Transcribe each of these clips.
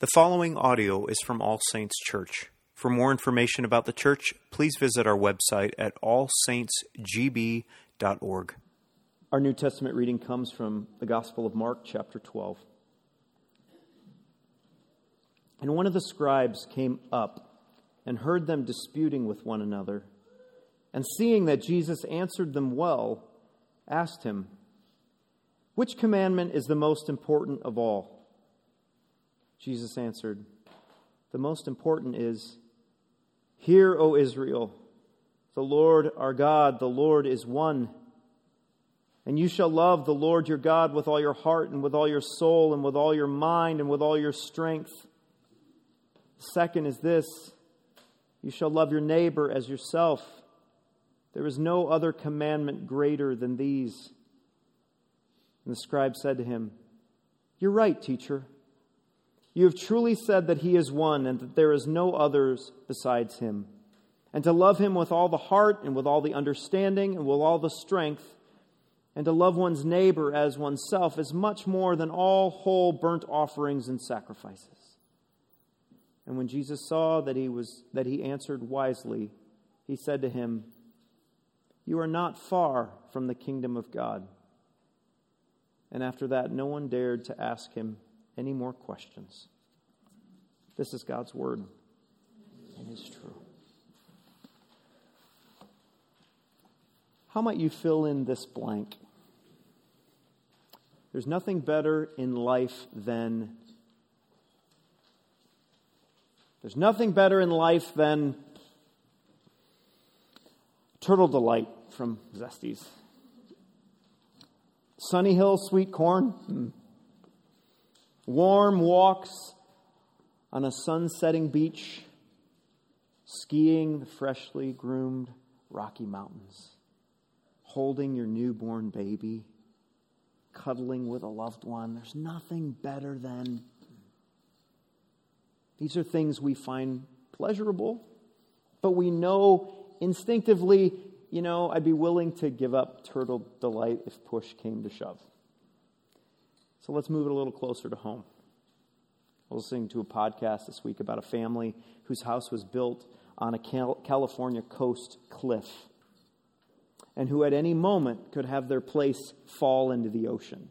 The following audio is from All Saints Church. For more information about the church, please visit our website at allsaintsgb.org. Our New Testament reading comes from the Gospel of Mark, chapter 12. And one of the scribes came up and heard them disputing with one another. And seeing that Jesus answered them well, asked him, Which commandment is the most important of all? Jesus answered, The most important is, Hear, O Israel, the Lord our God, the Lord is one. And you shall love the Lord your God with all your heart and with all your soul and with all your mind and with all your strength. The second is this you shall love your neighbor as yourself. There is no other commandment greater than these. And the scribe said to him, You're right, teacher. You have truly said that He is one and that there is no others besides Him. And to love Him with all the heart and with all the understanding and with all the strength, and to love one's neighbor as oneself is much more than all whole burnt offerings and sacrifices. And when Jesus saw that he, was, that he answered wisely, he said to him, You are not far from the kingdom of God. And after that, no one dared to ask him any more questions. This is God's word. It is true. How might you fill in this blank? There's nothing better in life than. There's nothing better in life than Turtle Delight from Zesties. Sunny Hill sweet corn. Hmm. Warm walks on a sunsetting beach, skiing the freshly groomed Rocky Mountains, holding your newborn baby, cuddling with a loved one. There's nothing better than. These are things we find pleasurable, but we know instinctively, you know, I'd be willing to give up turtle delight if push came to shove. So let's move it a little closer to home. I was listening to a podcast this week about a family whose house was built on a California coast cliff and who at any moment could have their place fall into the ocean.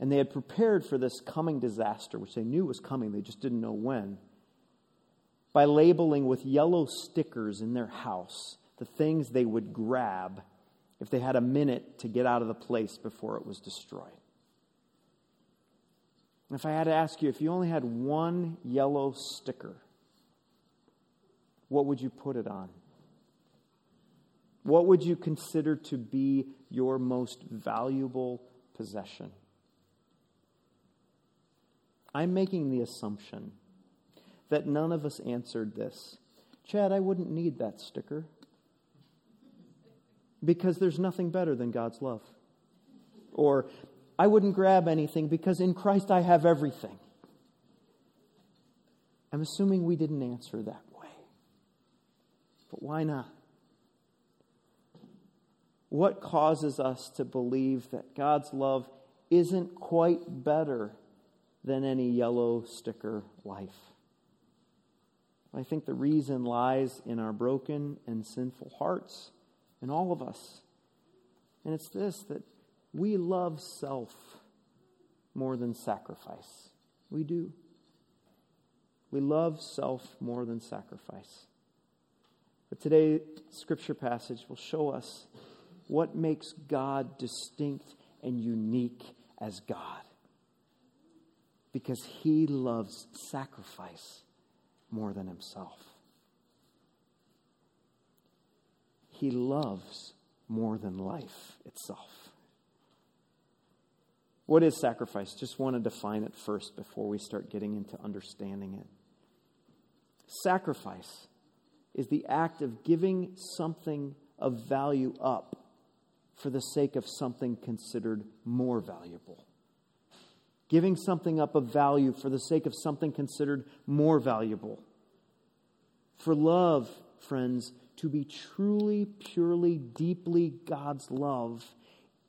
And they had prepared for this coming disaster, which they knew was coming, they just didn't know when, by labeling with yellow stickers in their house the things they would grab if they had a minute to get out of the place before it was destroyed. And if I had to ask you, if you only had one yellow sticker, what would you put it on? What would you consider to be your most valuable possession? I'm making the assumption that none of us answered this. Chad, I wouldn't need that sticker because there's nothing better than God's love. Or, I wouldn't grab anything because in Christ I have everything. I'm assuming we didn't answer that way. But why not? What causes us to believe that God's love isn't quite better than any yellow sticker life? I think the reason lies in our broken and sinful hearts in all of us. And it's this that we love self more than sacrifice. We do. We love self more than sacrifice. But today's scripture passage will show us what makes God distinct and unique as God. Because he loves sacrifice more than himself. He loves more than life itself. What is sacrifice? Just want to define it first before we start getting into understanding it. Sacrifice is the act of giving something of value up for the sake of something considered more valuable. Giving something up of value for the sake of something considered more valuable. For love, friends, to be truly, purely, deeply God's love,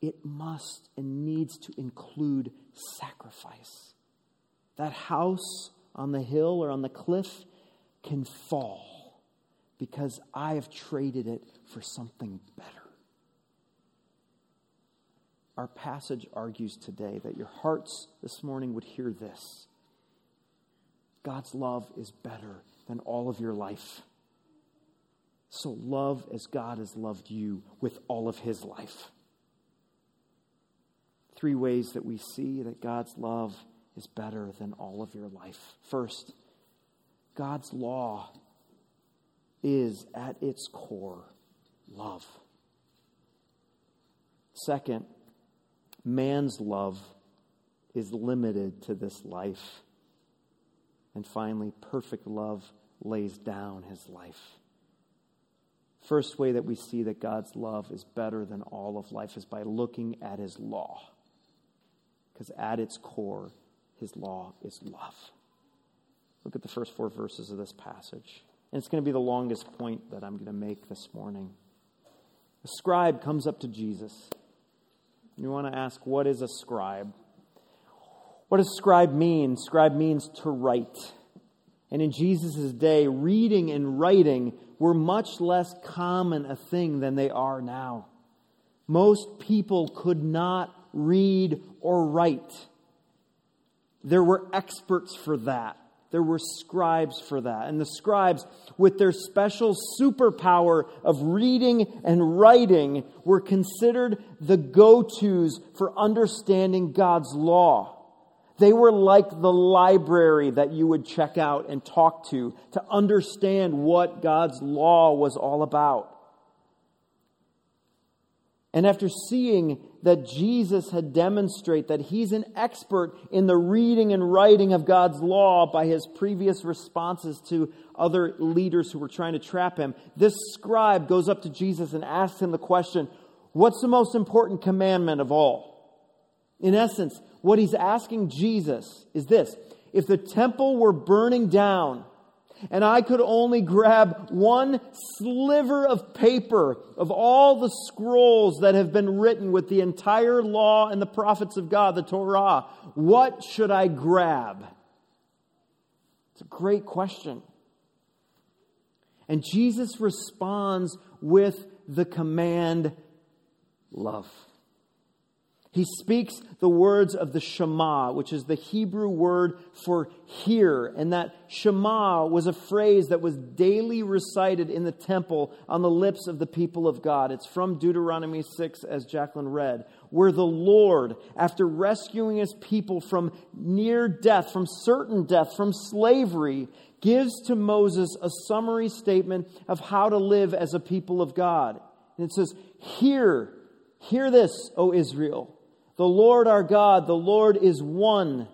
it must and needs to include sacrifice. That house on the hill or on the cliff can fall because I have traded it for something better. Our passage argues today that your hearts this morning would hear this God's love is better than all of your life. So love as God has loved you with all of his life. Three ways that we see that God's love is better than all of your life. First, God's law is at its core love. Second, man's love is limited to this life. And finally, perfect love lays down his life. First way that we see that God's love is better than all of life is by looking at his law. Because at its core, his law is love. Look at the first four verses of this passage. And it's going to be the longest point that I'm going to make this morning. A scribe comes up to Jesus. You want to ask, what is a scribe? What does scribe mean? Scribe means to write. And in Jesus' day, reading and writing were much less common a thing than they are now. Most people could not read or write. There were experts for that. There were scribes for that. And the scribes, with their special superpower of reading and writing, were considered the go tos for understanding God's law. They were like the library that you would check out and talk to to understand what God's law was all about. And after seeing that Jesus had demonstrated that he's an expert in the reading and writing of God's law by his previous responses to other leaders who were trying to trap him, this scribe goes up to Jesus and asks him the question, What's the most important commandment of all? In essence, what he's asking Jesus is this if the temple were burning down, and I could only grab one sliver of paper of all the scrolls that have been written with the entire law and the prophets of God, the Torah, what should I grab? It's a great question. And Jesus responds with the command love. He speaks the words of the Shema, which is the Hebrew word for hear. And that Shema was a phrase that was daily recited in the temple on the lips of the people of God. It's from Deuteronomy 6, as Jacqueline read, where the Lord, after rescuing his people from near death, from certain death, from slavery, gives to Moses a summary statement of how to live as a people of God. And it says, Hear, hear this, O Israel. The Lord our God, the Lord is one.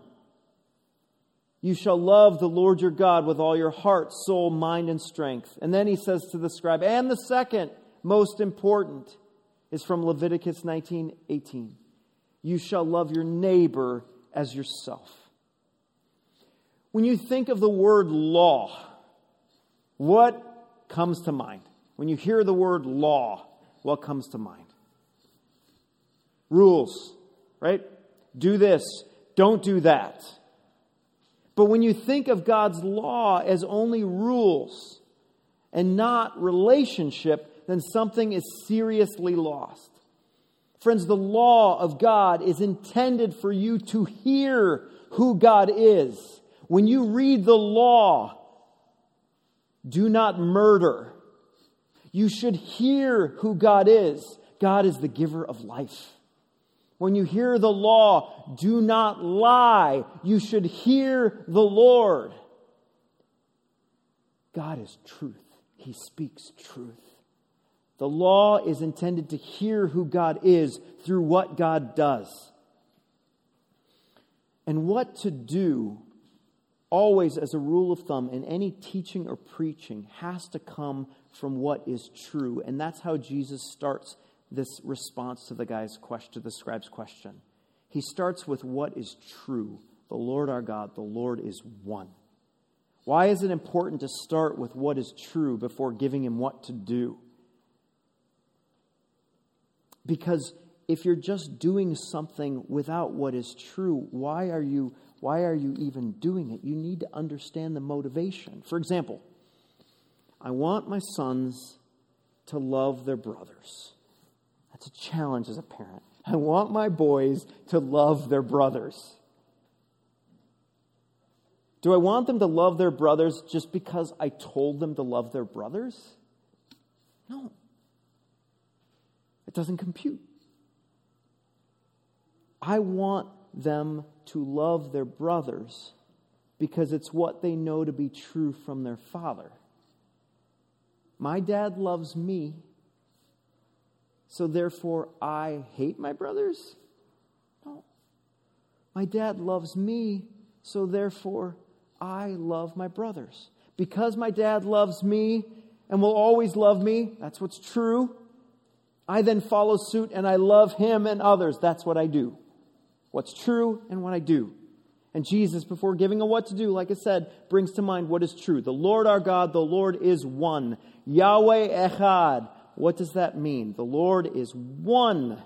You shall love the Lord your God with all your heart, soul, mind, and strength. And then he says to the scribe, and the second most important is from Leviticus 19 18. You shall love your neighbor as yourself. When you think of the word law, what comes to mind? When you hear the word law, what comes to mind? Rules, right? Do this, don't do that. But when you think of God's law as only rules and not relationship, then something is seriously lost. Friends, the law of God is intended for you to hear who God is. When you read the law, do not murder. You should hear who God is. God is the giver of life. When you hear the law, do not lie. You should hear the Lord. God is truth, He speaks truth. The law is intended to hear who God is through what God does. And what to do, always as a rule of thumb, in any teaching or preaching, has to come from what is true. And that's how Jesus starts this response to the guy's question, to the scribe's question. He starts with what is true. The Lord our God, the Lord is one. Why is it important to start with what is true before giving him what to do? Because if you're just doing something without what is true, why are you Why are you even doing it? You need to understand the motivation. For example, I want my sons to love their brothers. That's a challenge as a parent. I want my boys to love their brothers. Do I want them to love their brothers just because I told them to love their brothers? No. It doesn't compute. I want them to love their brothers because it's what they know to be true from their father. My dad loves me, so therefore I hate my brothers? No. My dad loves me, so therefore I love my brothers. Because my dad loves me and will always love me, that's what's true. I then follow suit and I love him and others. That's what I do. What's true and what I do. And Jesus, before giving a what to do, like I said, brings to mind what is true. The Lord our God, the Lord is one. Yahweh Echad. What does that mean? The Lord is one.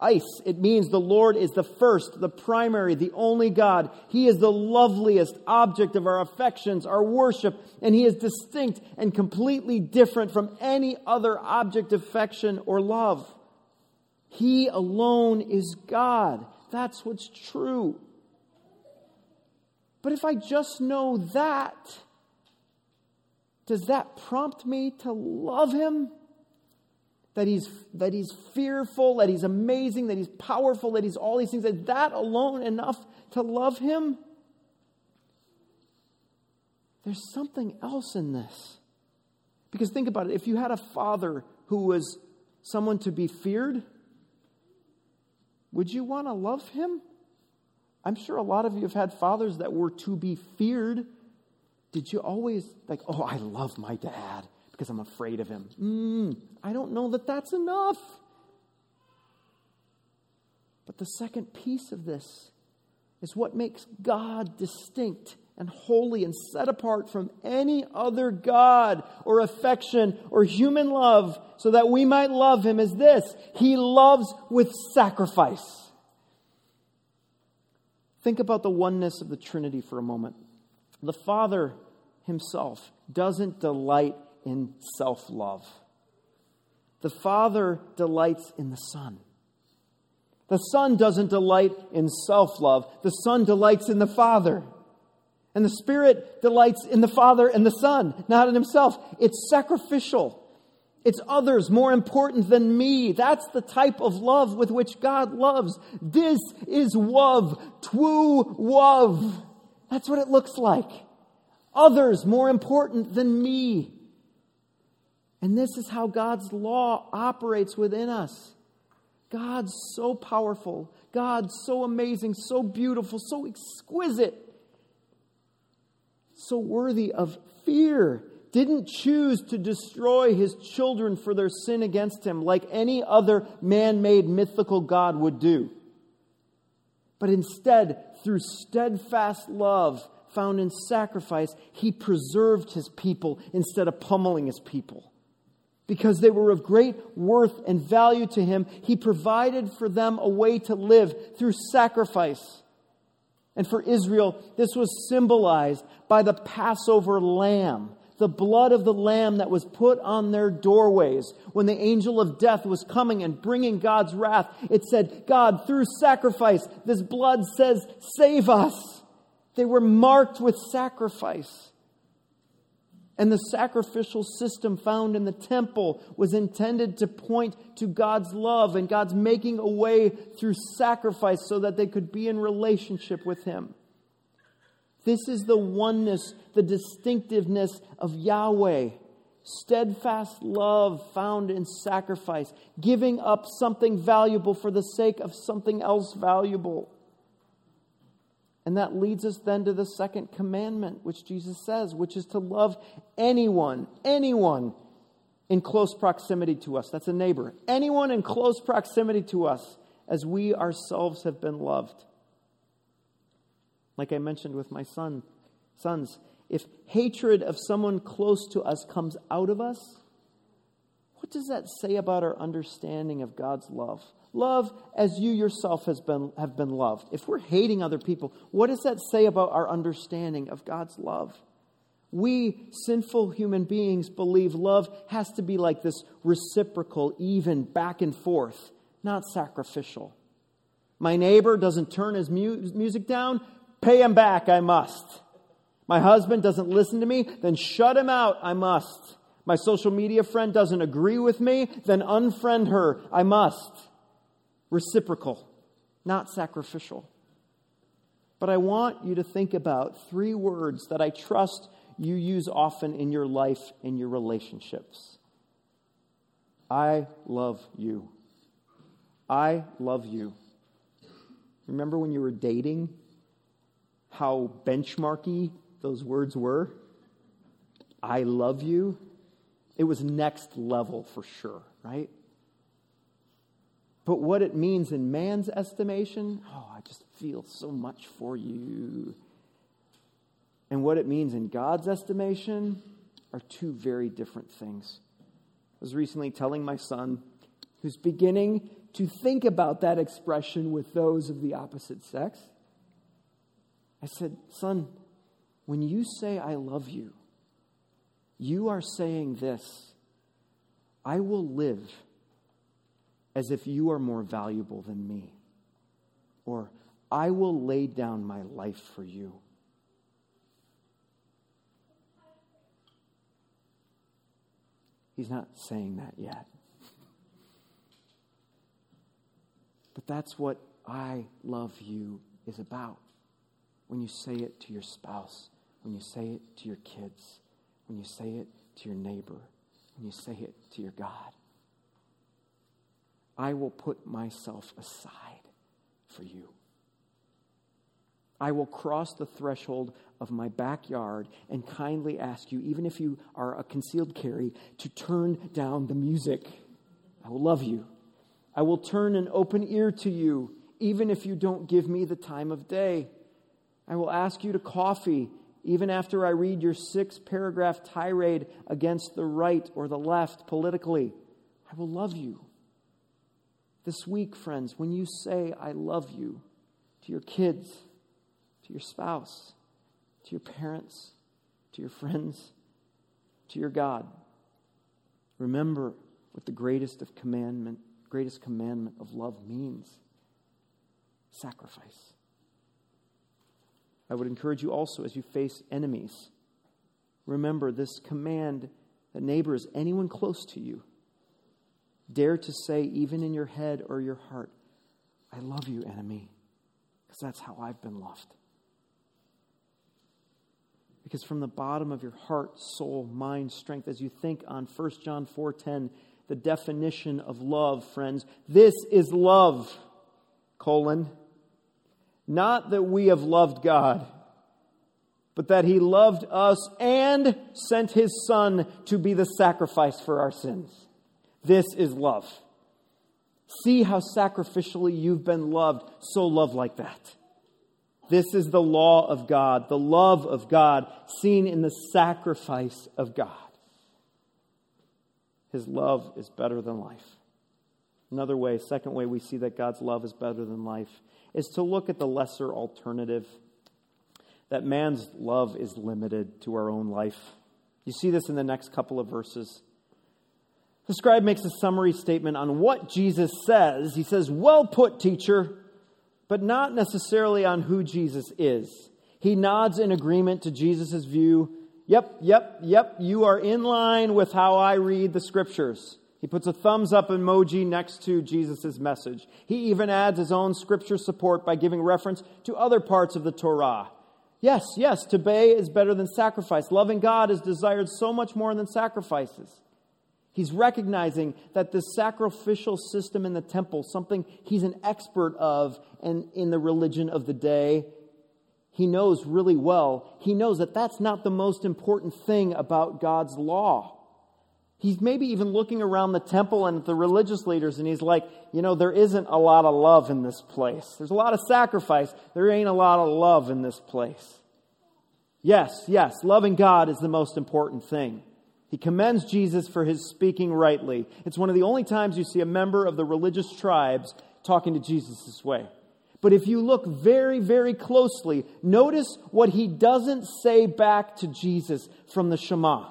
Ice, it means the Lord is the first, the primary, the only God. He is the loveliest object of our affections, our worship, and He is distinct and completely different from any other object of affection or love. He alone is God. That's what's true. But if I just know that, does that prompt me to love Him? That he's, that he's fearful, that he's amazing, that he's powerful, that he's all these things. Is that alone enough to love him? There's something else in this. Because think about it if you had a father who was someone to be feared, would you want to love him? I'm sure a lot of you have had fathers that were to be feared. Did you always, like, oh, I love my dad? Because I'm afraid of him. Mm, I don't know that that's enough. But the second piece of this is what makes God distinct and holy and set apart from any other God or affection or human love so that we might love him is this He loves with sacrifice. Think about the oneness of the Trinity for a moment. The Father himself doesn't delight in self love. The Father delights in the Son. The Son doesn't delight in self love, the Son delights in the Father. And the Spirit delights in the Father and the Son, not in Himself. It's sacrificial. It's others more important than me. That's the type of love with which God loves. This is love, twu love. That's what it looks like. Others more important than me. And this is how God's law operates within us. God's so powerful, God's so amazing, so beautiful, so exquisite, so worthy of fear. Didn't choose to destroy his children for their sin against him like any other man made mythical God would do. But instead, through steadfast love found in sacrifice, he preserved his people instead of pummeling his people because they were of great worth and value to him, he provided for them a way to live through sacrifice. And for Israel, this was symbolized by the Passover lamb, the blood of the lamb that was put on their doorways when the angel of death was coming and bringing God's wrath. It said, God, through sacrifice, this blood says, save us. They were marked with sacrifice. And the sacrificial system found in the temple was intended to point to God's love and God's making a way through sacrifice so that they could be in relationship with Him. This is the oneness, the distinctiveness of Yahweh. Steadfast love found in sacrifice, giving up something valuable for the sake of something else valuable. And that leads us then to the second commandment, which Jesus says, which is to love anyone, anyone in close proximity to us. That's a neighbor. Anyone in close proximity to us as we ourselves have been loved. Like I mentioned with my son, sons, if hatred of someone close to us comes out of us, what does that say about our understanding of God's love? Love as you yourself has been, have been loved. If we're hating other people, what does that say about our understanding of God's love? We, sinful human beings, believe love has to be like this reciprocal, even back and forth, not sacrificial. My neighbor doesn't turn his mu- music down, pay him back, I must. My husband doesn't listen to me, then shut him out, I must. My social media friend doesn't agree with me, then unfriend her, I must. Reciprocal, not sacrificial. But I want you to think about three words that I trust you use often in your life, in your relationships. I love you. I love you. Remember when you were dating how benchmarky those words were? I love you. It was next level for sure, right? But what it means in man's estimation, oh, I just feel so much for you and what it means in God's estimation are two very different things. I was recently telling my son, who's beginning to think about that expression with those of the opposite sex. I said, Son, when you say, I love you, you are saying this I will live as if you are more valuable than me. Or, I will lay down my life for you. He's not saying that yet. But that's what I love you is about. When you say it to your spouse, when you say it to your kids, when you say it to your neighbor, when you say it to your God. I will put myself aside for you. I will cross the threshold of my backyard and kindly ask you, even if you are a concealed carry, to turn down the music. I will love you. I will turn an open ear to you, even if you don't give me the time of day. I will ask you to coffee, even after I read your six paragraph tirade against the right or the left politically. I will love you. This week, friends, when you say, I love you to your kids, to your spouse, to your parents, to your friends, to your God. Remember what the greatest of commandment, greatest commandment of love means. Sacrifice. I would encourage you also as you face enemies, remember this command that neighbor is anyone close to you. Dare to say, even in your head or your heart, I love you, enemy, because that's how I've been loved. Because from the bottom of your heart, soul, mind, strength, as you think on 1 John 4:10, the definition of love, friends, this is love, colon. Not that we have loved God, but that he loved us and sent his son to be the sacrifice for our sins. This is love. See how sacrificially you've been loved, so love like that. This is the law of God, the love of God seen in the sacrifice of God. His love is better than life. Another way, second way we see that God's love is better than life, is to look at the lesser alternative that man's love is limited to our own life. You see this in the next couple of verses. The scribe makes a summary statement on what Jesus says. He says, Well put, teacher but not necessarily on who Jesus is. He nods in agreement to Jesus' view. Yep, yep, yep, you are in line with how I read the scriptures. He puts a thumbs up emoji next to Jesus' message. He even adds his own scripture support by giving reference to other parts of the Torah. Yes, yes, to obey is better than sacrifice. Loving God is desired so much more than sacrifices. He's recognizing that the sacrificial system in the temple, something he's an expert of and in the religion of the day, he knows really well. He knows that that's not the most important thing about God's law. He's maybe even looking around the temple and the religious leaders, and he's like, you know, there isn't a lot of love in this place. There's a lot of sacrifice. There ain't a lot of love in this place. Yes, yes, loving God is the most important thing. He commends Jesus for his speaking rightly. It's one of the only times you see a member of the religious tribes talking to Jesus this way. But if you look very, very closely, notice what he doesn't say back to Jesus from the Shema.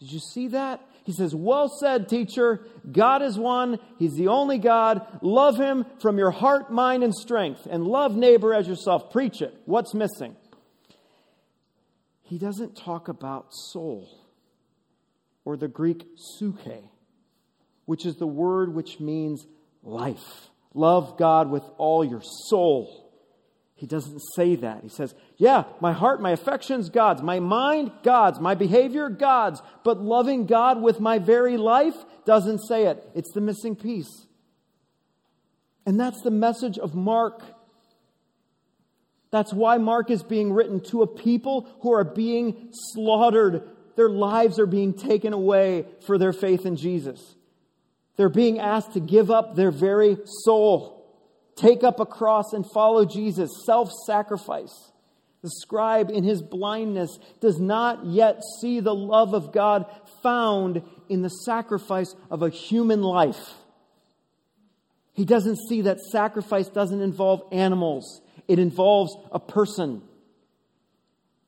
Did you see that? He says, Well said, teacher. God is one. He's the only God. Love him from your heart, mind, and strength. And love neighbor as yourself. Preach it. What's missing? He doesn't talk about soul or the Greek psuche, which is the word which means life. Love God with all your soul. He doesn't say that. He says, Yeah, my heart, my affections, God's. My mind, God's. My behavior, God's. But loving God with my very life doesn't say it. It's the missing piece. And that's the message of Mark. That's why Mark is being written to a people who are being slaughtered. Their lives are being taken away for their faith in Jesus. They're being asked to give up their very soul, take up a cross and follow Jesus, self sacrifice. The scribe, in his blindness, does not yet see the love of God found in the sacrifice of a human life. He doesn't see that sacrifice doesn't involve animals, it involves a person.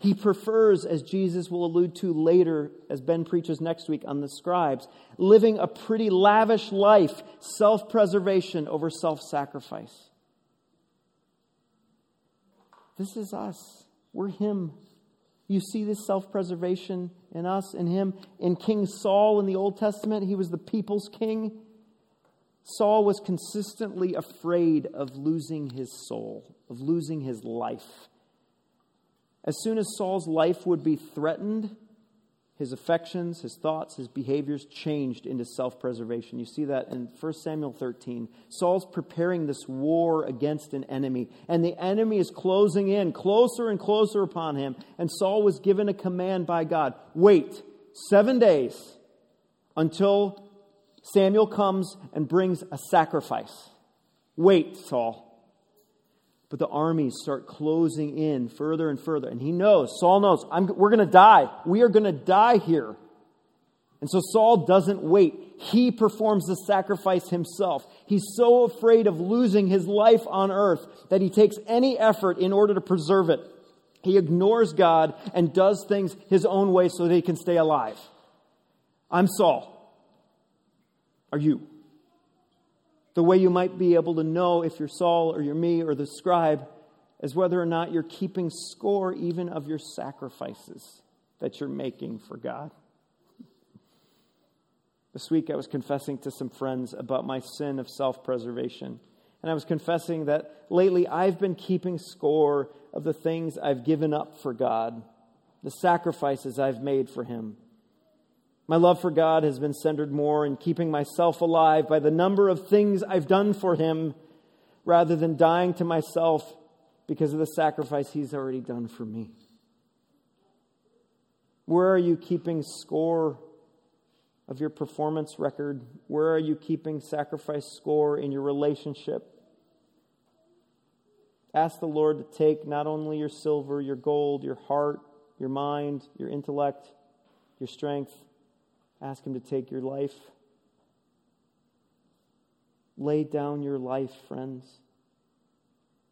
He prefers, as Jesus will allude to later, as Ben preaches next week on the scribes, living a pretty lavish life, self preservation over self sacrifice. This is us. We're Him. You see this self preservation in us and Him. In King Saul in the Old Testament, he was the people's king. Saul was consistently afraid of losing his soul, of losing his life. As soon as Saul's life would be threatened, his affections, his thoughts, his behaviors changed into self preservation. You see that in 1 Samuel 13. Saul's preparing this war against an enemy, and the enemy is closing in closer and closer upon him. And Saul was given a command by God wait seven days until Samuel comes and brings a sacrifice. Wait, Saul. But the armies start closing in further and further. And he knows, Saul knows, we're going to die. We are going to die here. And so Saul doesn't wait. He performs the sacrifice himself. He's so afraid of losing his life on earth that he takes any effort in order to preserve it. He ignores God and does things his own way so that he can stay alive. I'm Saul. Are you? The way you might be able to know if you're Saul or you're me or the scribe is whether or not you're keeping score even of your sacrifices that you're making for God. This week I was confessing to some friends about my sin of self preservation. And I was confessing that lately I've been keeping score of the things I've given up for God, the sacrifices I've made for Him. My love for God has been centered more in keeping myself alive by the number of things I've done for Him rather than dying to myself because of the sacrifice He's already done for me. Where are you keeping score of your performance record? Where are you keeping sacrifice score in your relationship? Ask the Lord to take not only your silver, your gold, your heart, your mind, your intellect, your strength Ask Him to take your life. Lay down your life, friends,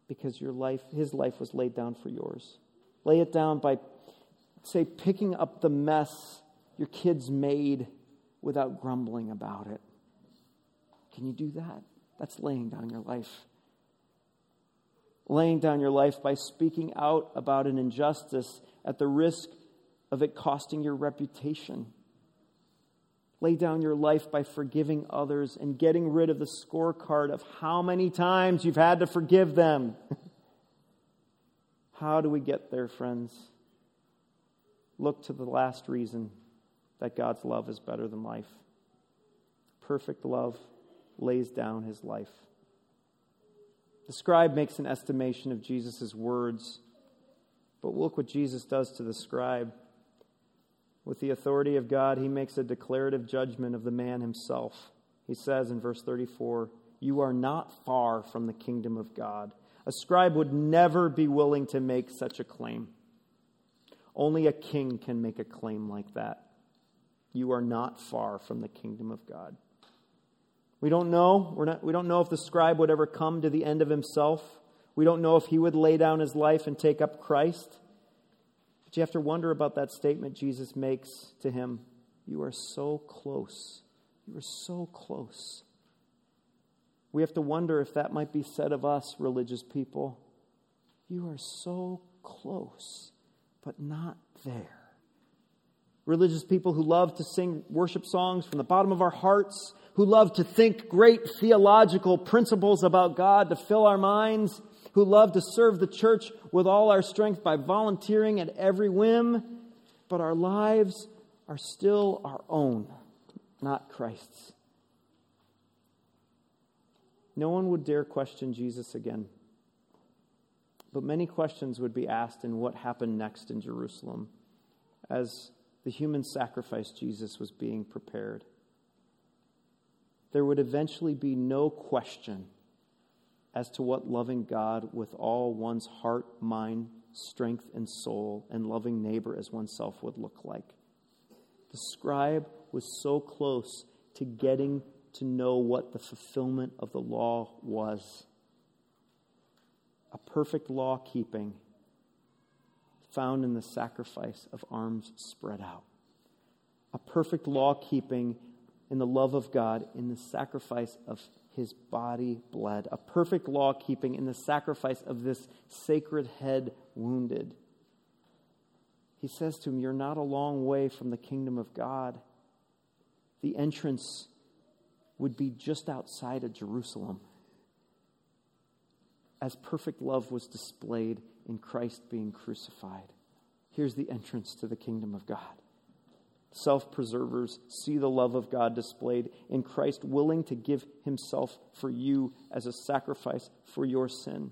because your life, His life was laid down for yours. Lay it down by, say, picking up the mess your kids made without grumbling about it. Can you do that? That's laying down your life. Laying down your life by speaking out about an injustice at the risk of it costing your reputation lay down your life by forgiving others and getting rid of the scorecard of how many times you've had to forgive them. how do we get there, friends? Look to the last reason that God's love is better than life. Perfect love lays down his life. The scribe makes an estimation of Jesus' words, but look what Jesus does to the scribe. With the authority of God, he makes a declarative judgment of the man himself. He says in verse 34, You are not far from the kingdom of God. A scribe would never be willing to make such a claim. Only a king can make a claim like that. you are not far from the kingdom of God. We don't know. We're not, we don't know if the scribe would ever come to the end of himself. We don't know if he would lay down his life and take up Christ. But you have to wonder about that statement Jesus makes to him You are so close. You are so close. We have to wonder if that might be said of us, religious people. You are so close, but not there. Religious people who love to sing worship songs from the bottom of our hearts, who love to think great theological principles about God to fill our minds, who love to serve the church with all our strength by volunteering at every whim, but our lives are still our own, not Christ's. No one would dare question Jesus again. But many questions would be asked in what happened next in Jerusalem as the human sacrifice Jesus was being prepared. There would eventually be no question as to what loving God with all one's heart, mind, strength, and soul, and loving neighbor as oneself would look like. The scribe was so close to getting to know what the fulfillment of the law was a perfect law keeping found in the sacrifice of arms spread out, a perfect law keeping in the love of God in the sacrifice of his body bled, a perfect law keeping in the sacrifice of this sacred head wounded. He says to him, You're not a long way from the kingdom of God. The entrance would be just outside of Jerusalem. As perfect love was displayed in Christ being crucified. Here's the entrance to the kingdom of God. Self preservers see the love of God displayed in Christ, willing to give himself for you as a sacrifice for your sin.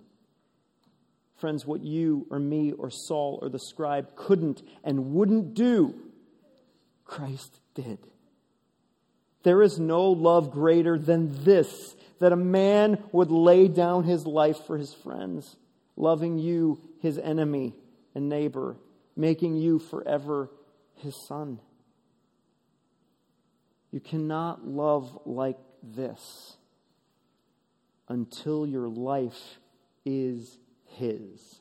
Friends, what you or me or Saul or the scribe couldn't and wouldn't do, Christ did. There is no love greater than this that a man would lay down his life for his friends, loving you, his enemy and neighbor, making you forever his son. You cannot love like this until your life is his.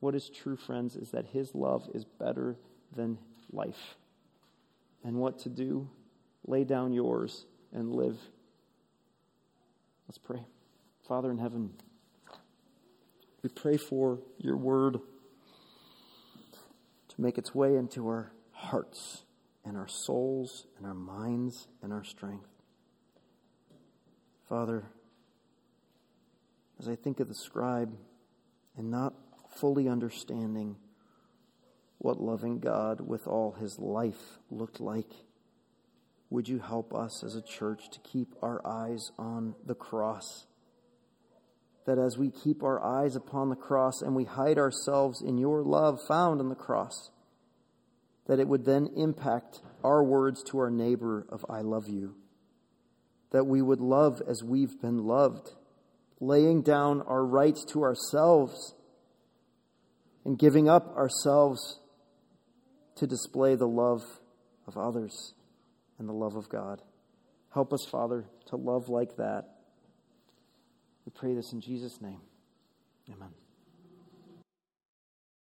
What is true, friends, is that his love is better than life and what to do, lay down yours and live. Let's pray. Father in heaven, we pray for your word to make its way into our hearts and our souls and our minds and our strength. Father, as I think of the scribe and not fully understanding what loving God with all his life looked like. Would you help us as a church to keep our eyes on the cross? That as we keep our eyes upon the cross and we hide ourselves in your love found in the cross, that it would then impact our words to our neighbor of I love you. That we would love as we've been loved, laying down our rights to ourselves and giving up ourselves to display the love of others and the love of God. Help us, Father, to love like that. We pray this in Jesus' name. Amen.